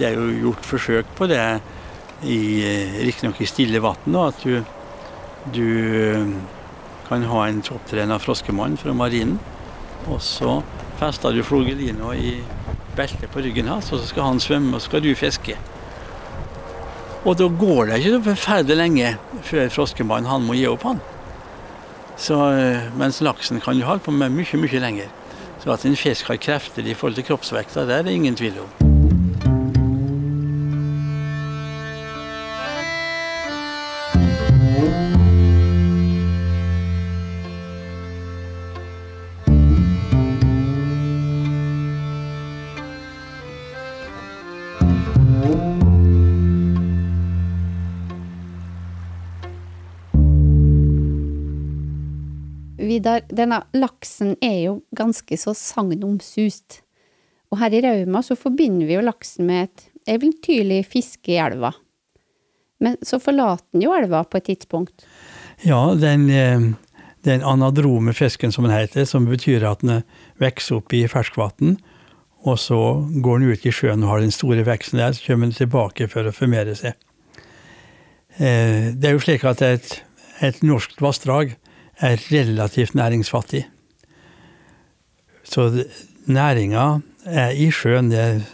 Det er jo gjort forsøk på det, i, riktignok i stille vann, at du, du kan ha en topptrena froskemann fra marinen. Og så fester du flogelina i beltet på ryggen hans, og så skal han svømme, og så skal du fiske. Og da går det ikke så forferdelig lenge før froskemannen han må gi opp, han. Så, mens laksen kan du holde på med mye, mye lenger. Så at en fisk har krefter i forhold til kroppsvekta, det er det ingen tvil om. Vidar, denne laksen er jo ganske så sagnomsust. Og her i Rauma så forbinder vi jo laksen med et eventyrlig fiske i elva. Men så forlater den jo elva på et tidspunkt. Ja, den, eh, den anadrome fisken som den heter, som betyr at den vokser opp i ferskvann, og så går den ut i sjøen og har den store veksten der, så kommer den tilbake for å formere seg. Eh, det er jo slik at et, et norsk vassdrag er relativt næringsfattig. Så næringa er i sjøen, det,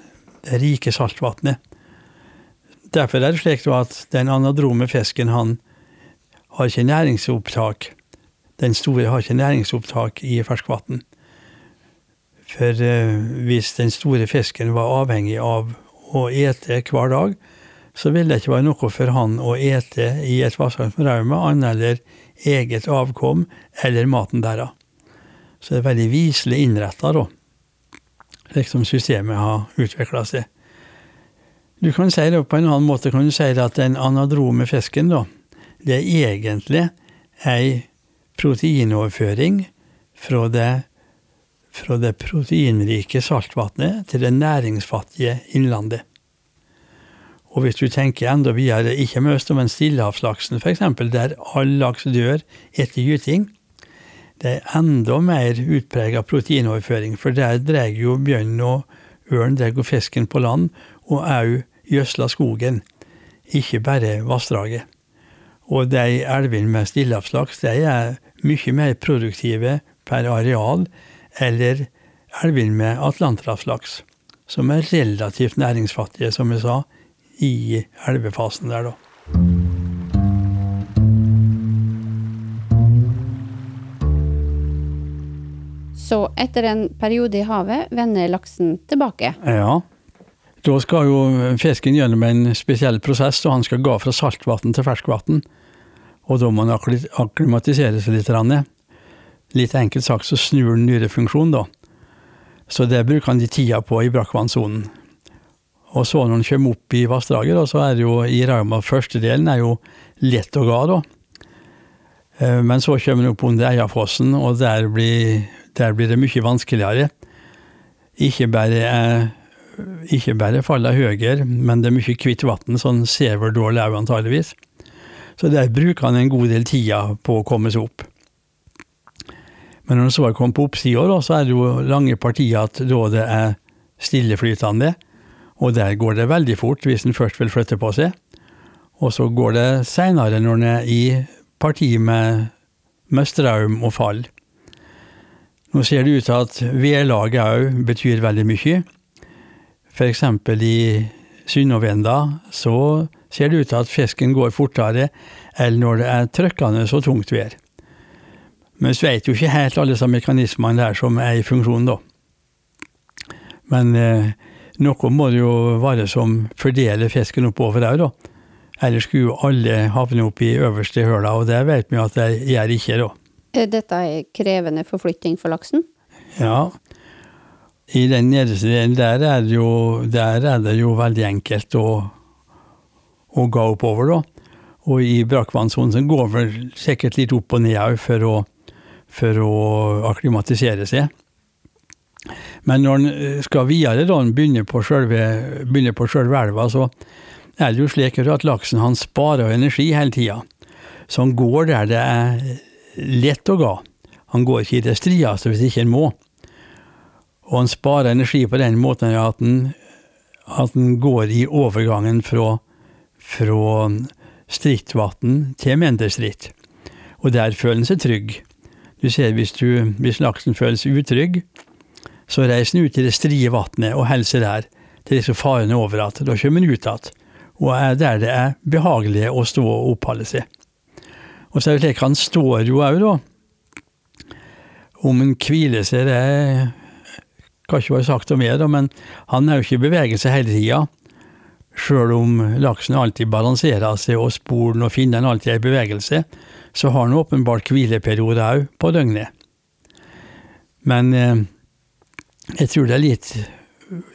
det rike saltvannet. Derfor er det slik at den anadrome fisken han har ikke næringsopptak. Den store har ikke næringsopptak i ferskvann. For uh, hvis den store fisken var avhengig av å ete hver dag, så ville det ikke være noe for han å ete i et vassdrag som Rauma, annet eller eget avkom eller maten deres. Så det er veldig viselig innretta, da, slik som systemet har utvikla seg. Du kan si det på en annen måte kan du si det at den anadrome fisken, da, det er egentlig ei proteinoverføring fra det, fra det proteinrike saltvannet til det næringsfattige innlandet. Og hvis du tenker enda videre, ikke mest om en stillehavslaksen f.eks., der all laks dør etter gyting, det er enda mer utprega proteinoverføring, for der drar jo bjørn og ørn drar fisken på land, og òg gjødsler skogen, ikke bare vassdraget. Og de elvene med stillehavslaks de er mye mer produktive per areal eller elvene med atlanterhavslaks, som er relativt næringsfattige, som jeg sa, i elvefasen der, da. Så etter en periode i havet vender laksen tilbake? Ja. Da skal jo fisken gjennom en spesiell prosess, og han skal gå fra saltvann til ferskvann. Og da må han akklimatisere seg litt. Litt enkelt sagt så snur han nyrefunksjonen, da. Så det bruker han de tida på i brakkvannsonen. Og så når en kommer opp i vassdraget, så er det jo i Rauma førstedelen er jo lett å ga, da. Eh, men så kommer en opp under Eiafossen, og der blir, der blir, det mye vanskeligere. Ikke bare, ikke bare faller høyere, men det er mye hvitt vann, sånn severdårlig òg antageligvis. Så der bruker han en god del tida på å komme seg opp. Men når han så kommet på oppsida, så er det jo lange partier at da det er stilleflytende. Og der går det veldig fort hvis en først vil flytte på seg. Og så går det seinere når en er i parti med, med strøm og fall. Nå ser det ut til at vedlaget òg betyr veldig mye. F.eks. i Synnøvenda så ser det ut til at fisken går fortere enn når det er trykkende og tungt vær. Men vi vet jo ikke helt alle disse mekanismene der som er i funksjon, da. Men eh, noe må det jo være som fordeler fisken oppover der, da. Ellers skulle jo alle havne opp i øverste høla, og det vet vi at det gjør ikke, da. Dette er krevende forflytting for laksen? Ja. I den nederste delen der er det jo, er det jo veldig enkelt å, å gå oppover, da. Og i brakkvannsonen går vel sikkert litt opp og ned òg for, for å akklimatisere seg. Men når en eh, skal videre, da en begynner på sjølve elva, så er det jo slik at laksen han sparer energi hele tida. Så han går der det er lett å gå. Han går ikke i det strieste hvis ikke han må. Og han sparer energi på den måten at han, at han går i overgangen fra, fra strittvann til mindre. Og der føler han seg trygg. Du ser hvis, du, hvis laksen føles utrygg, så reiser han ut i det strie vannet og seg der til disse farene over at Da kommer han ut igjen, og er der det er behagelig å stå og oppholde seg. Og så er det slik han står jo òg, da. Om han hviler seg, det er kanskje være sagt om mer, da, men han er jo ikke i bevegelse hele tida. Sjøl om laksen alltid balanserer seg og sporen og finnen alltid er i bevegelse, så har han åpenbart hvileperioder òg på døgnet. Men eh, jeg tror det er litt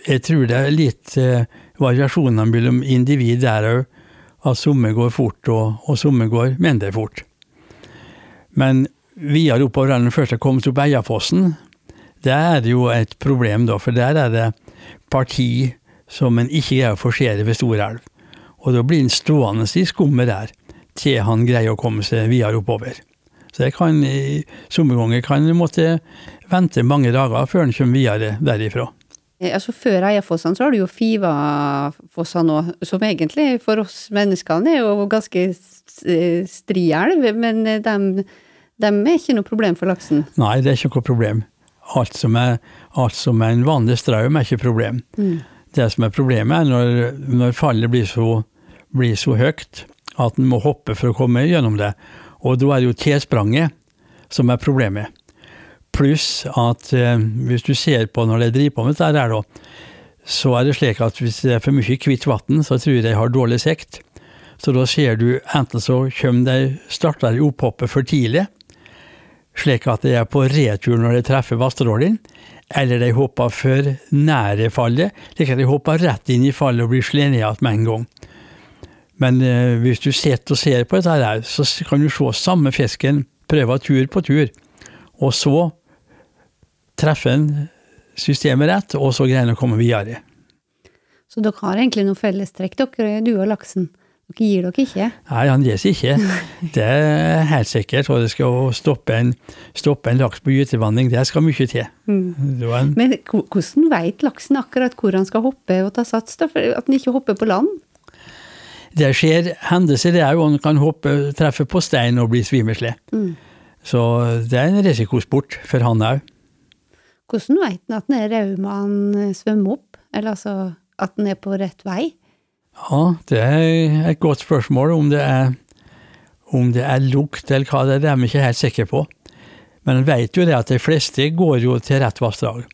jeg tror det er litt eh, variasjoner mellom individ der òg. At somme går fort, og, og somme går mindre fort. Men videre oppover den første først er kommet opp Eiafossen, der er det jo et problem, da. For der er det parti som en ikke greier å forsere ved Storelv. Og da blir en stående i skummet der til han greier å komme seg videre oppover. Så det kan, somme ganger kan en måtte vente mange dager før en kommer videre derifra. Eh, altså Før Eiafossene så har du jo Fivafossene òg, som egentlig for oss menneskene er jo ganske stri elv, men de, de, er ikke noe problem for laksen? Nei, det er ikke noe problem. Alt som er, alt som er en vanlig strøm, er ikke problem. Mm. Det som er problemet, er når, når fallet blir så, blir så høyt at en må hoppe for å komme gjennom det. Og da er det jo T-spranget som er problemet. Pluss at eh, hvis du ser på når de driver på med dette, her, så er det slik at hvis det er for mye hvitt vann, så tror jeg de har dårlig sikt. Så da ser du enten så kommer de, starter opphoppet for tidlig, slik at de er på retur når de treffer Vasterålen, eller de hopper for nære fallet, slik at de hopper rett inn i fallet og blir slått ned igjen med en gang. Men eh, hvis du sitter og ser på dette, her, så kan du se samme fisken prøve tur på tur, og så treffer en systemet rett, og så greier en å komme videre. Så dere har egentlig noen fellestrekk, dere, du og laksen? Dere gir dere ikke? Nei, han gir seg ikke. Det er helt sikkert. Og det skal stoppe en, stoppe en laks på gytevanning, det skal mye til. Mm. En... Men hvordan vet laksen akkurat hvor han skal hoppe og ta sats, da, for at han ikke hopper på land? Det skjer hendelser det er jo han kan hoppe, treffe på stein og bli svimesle. Mm. Så det er en risikosport for han òg. Hvordan veit han at den raumaen eh, svømmer opp, eller altså at den er på rett vei? Ja, det er et godt spørsmål. Om det er, om det er lukt eller hva det er, det er vi ikke helt sikre på. Men en vet jo det at de fleste går jo til rett vassdrag.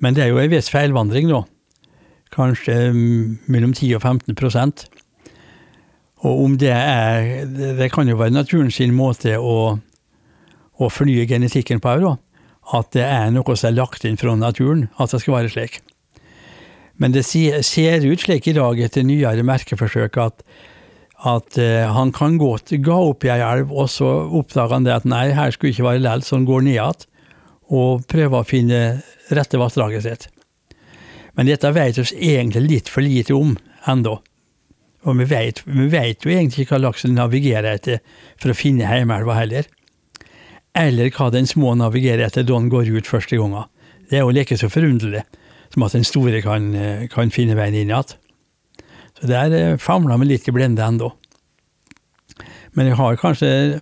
Men det er jo en viss feilvandring nå. Kanskje mellom 10 og 15 Og om det er Det kan jo være naturen sin måte å, å fornye genetikken på òg, at det er noe som er lagt inn fra naturen, at det skal være slik. Men det ser ut slik i dag etter nyere merkeforsøk at, at uh, han kan godt ga opp i ei elv, og så oppdager han det at nei, her skulle ikke være lell, så han går ned igjen og prøver å finne rette vassdraget sitt. Men dette vet vi egentlig litt for lite om ennå. Og vi vet, jo egentlig ikke hva laksen navigerer etter for å finne heimelva heller eller hva den små navigerer etter da den går ut første gangen. Det er jo like så forunderlig som at den store kan, eh, kan finne veien inn igjen. Så der eh, famler vi litt i blinde ennå. Men jeg har kanskje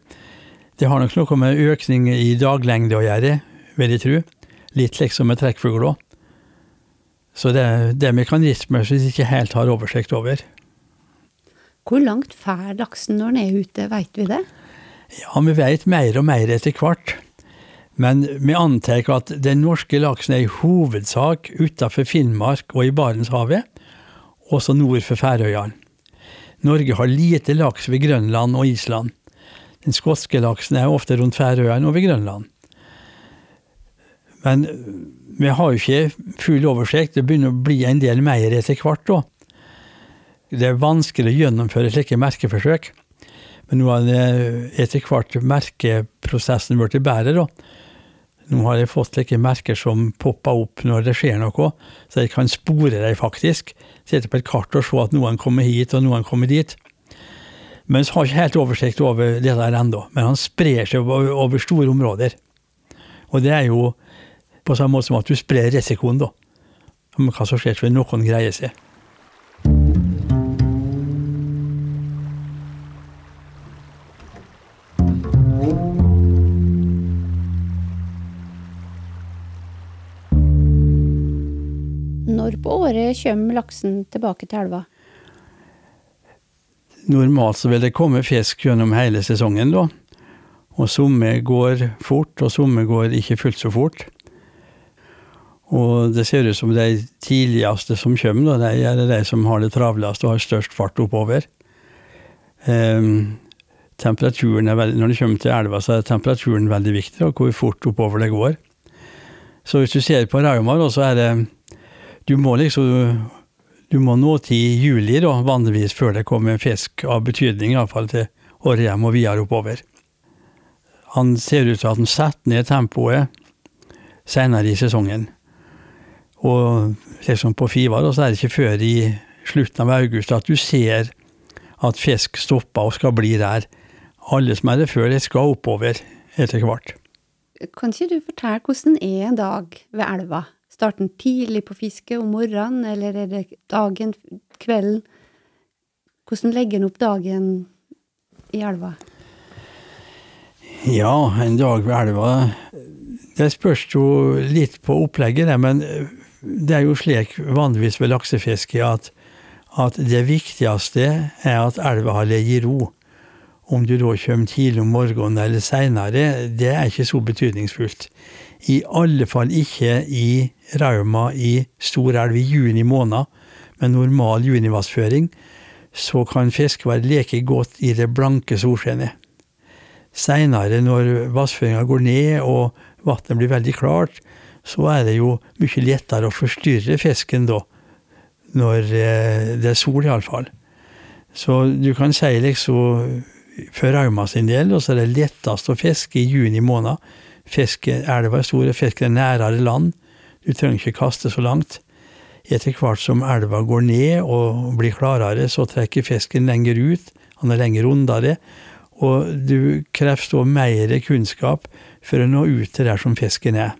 Det har nok noe med økning i daglengde å gjøre, vil jeg tro. Litt liksom med trekkfugler òg. Så det, det er mekanismer som vi ikke helt har oversikt over. Hvor langt fær laksen når den er ute, veit vi det? Ja, vi vet mer og mer etter hvert. Men vi antar at den norske laksen er i hovedsak utenfor Finnmark og i Barentshavet, også nord for Færøyene. Norge har lite laks ved Grønland og Island. Den skotske laksen er ofte rundt Færøyene og ved Grønland. Men vi har jo ikke full oversikt. Det begynner å bli en del mer etter hvert. da. Det er vanskelig å gjennomføre slike merkeforsøk. Men nå har etter hvert merkeprosessen blitt bedre. da. Nå har jeg fått slike merker som popper opp når det skjer noe, så jeg kan spore dem faktisk. Sitte på et kart og se at noen kommer hit, og noen kommer dit. Men jeg har ikke helt oversikt over det der ennå. Men han sprer seg over, store områder. Og det er jo på samme måte som at du sprer risikoen, da. Om hva som skjer hvis noen greier seg. På året kommer laksen tilbake til elva? Normalt så vil det komme fisk gjennom hele sesongen, da. Og somme går fort, og somme går ikke fullt så fort. Og det ser ut som de tidligste som kommer, da, de er de som har det travlest og har størst fart oppover. Um, temperaturen er veldig, når det kommer til elva, så er temperaturen veldig viktig, og hvor fort oppover det går. Så hvis du ser på Rauma, så er det Du må liksom du må nå til juli, da, vanligvis, før det kommer fisk av betydning, iallfall til Orrhjem og videre oppover. Han ser ut til at han setter ned tempoet senere i sesongen. Og liksom på Fivar så er det ikke før i slutten av august at du ser at fisk stopper og skal bli der. Alle som er det før, det skal oppover etter hvert. Kan ikke du fortelle hvordan er en dag ved elva? Starter den tidlig på fisket om morgenen, eller er det dagen, kvelden? Hvordan legger en opp dagen i elva? Ja, en dag ved elva Det spørs jo litt på opplegget, men det er jo slik vanligvis ved laksefiske at, at det viktigste er at elva har ligget i ro. Om du da kommer tidlig om morgenen eller seinere, det er ikke så betydningsfullt. I alle fall ikke i Rauma i stor elv i juni måned, med normal junivassføring, så kan fisk være like godt i det blanke solskinnet. Seinere, når vassføringa går ned og vannet blir veldig klart, så er det jo mye lettere å forstyrre fisken da, når eh, det er sol, iallfall. Så du kan si liksom for Rauma sin del, og så er det lettest å fiske i juni måned. Fiske, elva er stor, fisken er nærere land. Du trenger ikke kaste så langt. Etter hvert som elva går ned og blir klarere, så trekker fisken lenger ut. Han er lenger rundere. Og du krever så mer kunnskap for å nå ut til der som fisken er.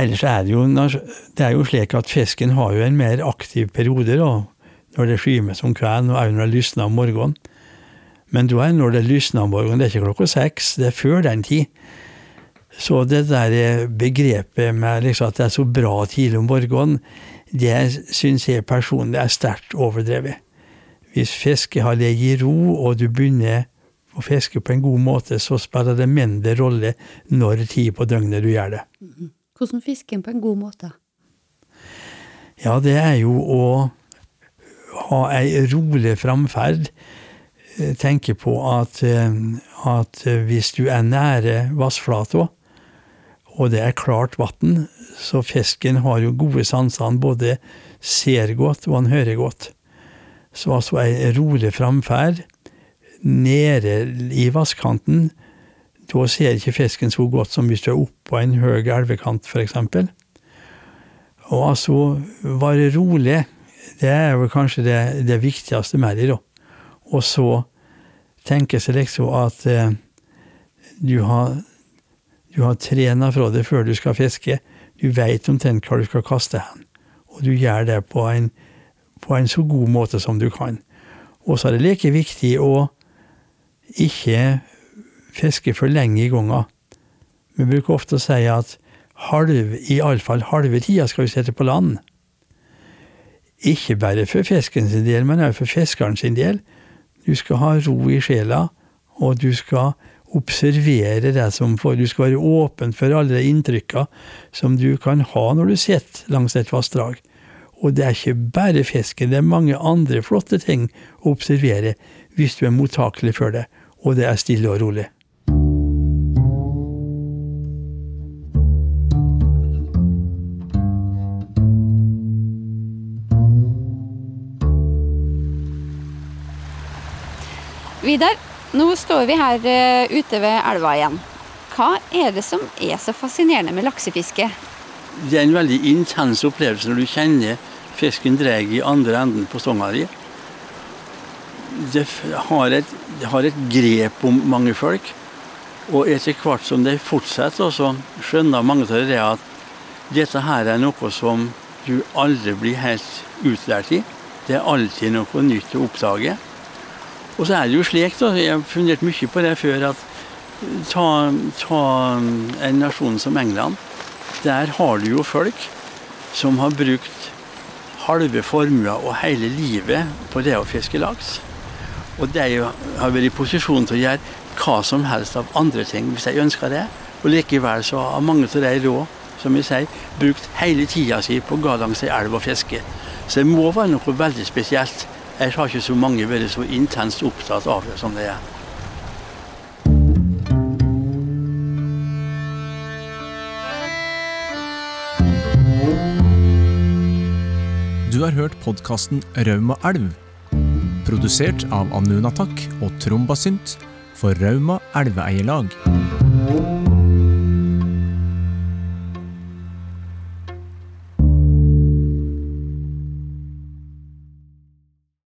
Ellers er det jo, det er jo slik at fisken har jo en mer aktiv periode da, når det skymer som kvelden, og også når det lysner om morgenen. Men da er når det lysner om morgenen, det er ikke klokka seks, det er før den tid. Så det der begrepet med liksom at det er så bra tidlig om morgenen, det syns jeg personlig er sterkt overdrevet. Hvis ligget i ro, og du begynner å fiske på en god måte, så spiller det mindre rolle når tid på døgnet du gjør det. Hvordan fisker en på en god måte? Ja, det er jo å ha ei rolig framferd. Eh, tenke på at, eh, at hvis du er nære vassflata, og det er klart vann, så fisken har jo gode sanser. Han både ser godt og han hører godt. Så altså ei rolig framferd nede i vannkanten da ser ikke fisken så godt som hvis du er oppå en høy elvekant, f.eks. Og altså, være rolig, det er vel kanskje det, det viktigste med det, da. Og så tenkes seg liksom at eh, du har du har trena fra det før du skal fiske. Du veit omtrent hva du skal kaste hen. Og du gjør det på en, på en så god måte som du kan. Og så er det like viktig å ikke fiske for lenge i gangen. Vi bruker ofte å si at halv, iallfall halve tida skal vi sette på land. Ikke bare for fisken sin del, men også for fiskeren sin del. Du skal ha ro i sjela, og du skal observere det som får. Du skal være åpen for alle de inntrykka som du kan ha når du sitter langs et vassdrag. Og det er ikke bare fisken, det er mange andre flotte ting å observere hvis du er mottakelig for det, og det er stille og rolig. Vidar, nå står vi her uh, ute ved elva igjen. Hva er det som er så fascinerende med laksefiske? Det er en veldig intens opplevelse når du kjenner fisken drar i andre enden på stonga di. Det har, et, det har et grep om mange folk. Og etter hvert som det fortsetter, så skjønner mange av det at dette her er noe som du aldri blir helt utlært i. Det er alltid noe nytt å oppdage. Og så er det jo slik, da, jeg har fundert mye på det før, at ta, ta en nasjon som England. Der har du jo folk som har brukt halve formua og hele livet på det å fiske laks. Og de har vært i posisjon til å gjøre hva som helst av andre ting hvis de ønsker det. Og likevel så har mange av de da, som jeg sier, brukt hele tida si på å gå langs ei elv og fiske. Så det må være noe veldig spesielt. Ellers har ikke så mange vært så intenst opptatt av det som det er. Du har hørt podkasten Rauma elv. Produsert av Anunatak og Trombasynt for Rauma elveeierlag.